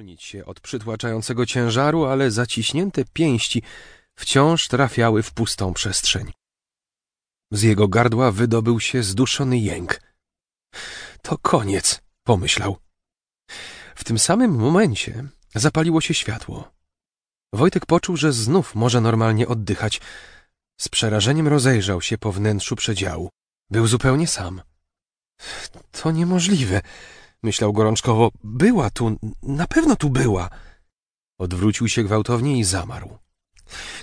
uwolnić się od przytłaczającego ciężaru, ale zaciśnięte pięści wciąż trafiały w pustą przestrzeń. Z jego gardła wydobył się zduszony jęk. To koniec, pomyślał. W tym samym momencie zapaliło się światło. Wojtek poczuł, że znów może normalnie oddychać. Z przerażeniem rozejrzał się po wnętrzu przedziału. Był zupełnie sam. To niemożliwe, myślał gorączkowo. Była tu, na pewno tu była. Odwrócił się gwałtownie i zamarł.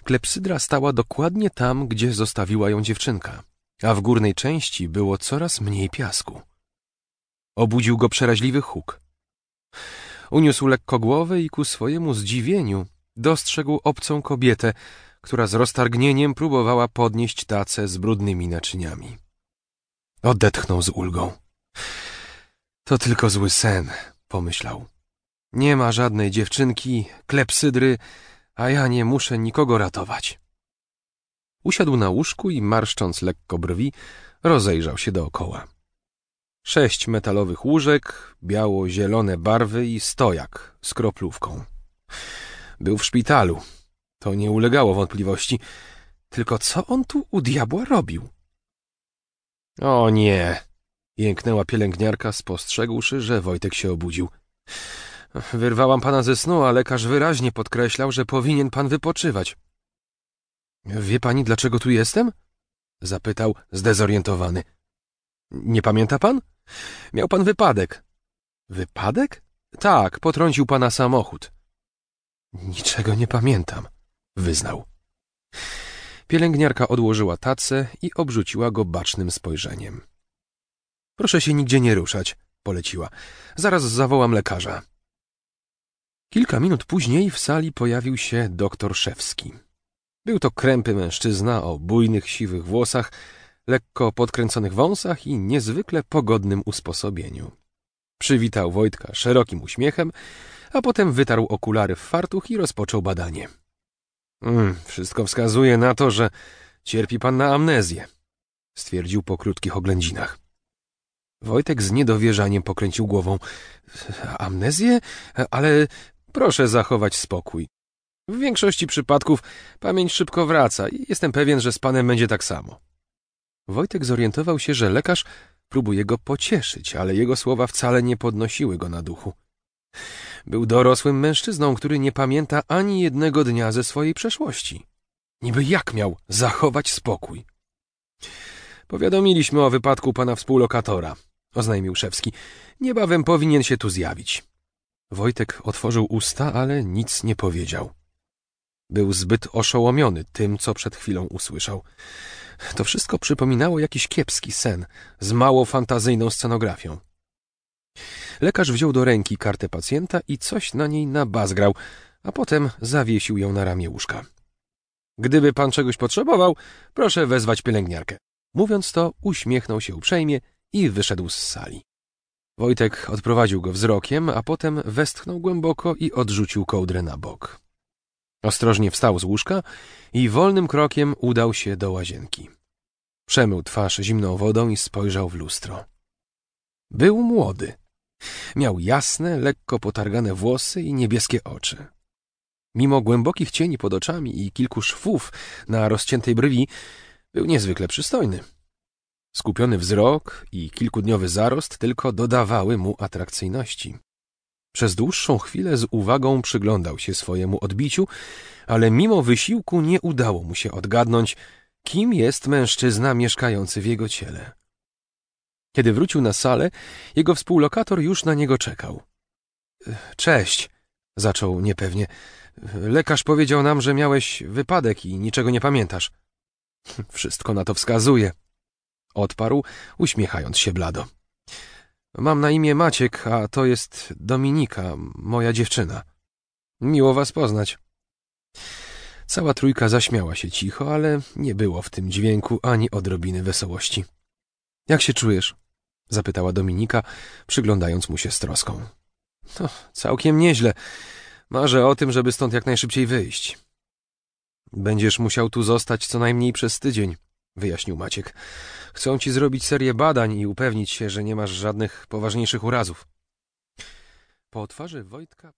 Klepsydra stała dokładnie tam, gdzie zostawiła ją dziewczynka, a w górnej części było coraz mniej piasku. Obudził go przeraźliwy huk. Uniósł lekko głowę i ku swojemu zdziwieniu dostrzegł obcą kobietę, która z roztargnieniem próbowała podnieść tacę z brudnymi naczyniami. Odetchnął z ulgą. To tylko zły sen, pomyślał. Nie ma żadnej dziewczynki, klepsydry, a ja nie muszę nikogo ratować. Usiadł na łóżku i marszcząc lekko brwi, rozejrzał się dookoła. Sześć metalowych łóżek, biało-zielone barwy i stojak z kroplówką. Był w szpitalu. To nie ulegało wątpliwości. Tylko co on tu u diabła robił? O nie! Jęknęła pielęgniarka, spostrzegłszy, że Wojtek się obudził. Wyrwałam pana ze snu, a lekarz wyraźnie podkreślał, że powinien pan wypoczywać. Wie pani, dlaczego tu jestem? Zapytał zdezorientowany. Nie pamięta pan? Miał pan wypadek. Wypadek? Tak, potrącił pana samochód. Niczego nie pamiętam, wyznał. Pielęgniarka odłożyła tacę i obrzuciła go bacznym spojrzeniem. Proszę się nigdzie nie ruszać, poleciła. Zaraz zawołam lekarza. Kilka minut później w sali pojawił się doktor Szewski. Był to krępy mężczyzna o bujnych, siwych włosach, lekko podkręconych wąsach i niezwykle pogodnym usposobieniu. Przywitał Wojtka szerokim uśmiechem, a potem wytarł okulary w fartuch i rozpoczął badanie. Mm, wszystko wskazuje na to, że cierpi pan na amnezję, stwierdził po krótkich oględzinach. Wojtek z niedowierzaniem pokręcił głową. Amnezję? Ale proszę zachować spokój. W większości przypadków pamięć szybko wraca i jestem pewien, że z panem będzie tak samo. Wojtek zorientował się, że lekarz próbuje go pocieszyć, ale jego słowa wcale nie podnosiły go na duchu. Był dorosłym mężczyzną, który nie pamięta ani jednego dnia ze swojej przeszłości. Niby jak miał zachować spokój? Powiadomiliśmy o wypadku pana współlokatora, oznajmił Szewski. Niebawem powinien się tu zjawić. Wojtek otworzył usta, ale nic nie powiedział. Był zbyt oszołomiony tym, co przed chwilą usłyszał. To wszystko przypominało jakiś kiepski sen z mało fantazyjną scenografią. Lekarz wziął do ręki kartę pacjenta i coś na niej nabazgrał, a potem zawiesił ją na ramię łóżka. Gdyby pan czegoś potrzebował, proszę wezwać pielęgniarkę. Mówiąc to, uśmiechnął się uprzejmie i wyszedł z sali. Wojtek odprowadził go wzrokiem, a potem westchnął głęboko i odrzucił kołdrę na bok. Ostrożnie wstał z łóżka i wolnym krokiem udał się do łazienki. Przemył twarz zimną wodą i spojrzał w lustro. Był młody. Miał jasne, lekko potargane włosy i niebieskie oczy. Mimo głębokich cieni pod oczami i kilku szwów na rozciętej brwi, był niezwykle przystojny. Skupiony wzrok i kilkudniowy zarost tylko dodawały mu atrakcyjności. Przez dłuższą chwilę z uwagą przyglądał się swojemu odbiciu, ale mimo wysiłku nie udało mu się odgadnąć, kim jest mężczyzna mieszkający w jego ciele. Kiedy wrócił na salę, jego współlokator już na niego czekał. Cześć, zaczął niepewnie. Lekarz powiedział nam, że miałeś wypadek i niczego nie pamiętasz. Wszystko na to wskazuje, odparł, uśmiechając się blado. Mam na imię Maciek, a to jest Dominika, moja dziewczyna. Miło was poznać. Cała trójka zaśmiała się cicho, ale nie było w tym dźwięku ani odrobiny wesołości. Jak się czujesz? zapytała Dominika, przyglądając mu się z troską. To całkiem nieźle. Marzę o tym, żeby stąd jak najszybciej wyjść. Będziesz musiał tu zostać co najmniej przez tydzień, wyjaśnił Maciek. Chcą ci zrobić serię badań i upewnić się, że nie masz żadnych poważniejszych urazów. Po twarzy Wojtka...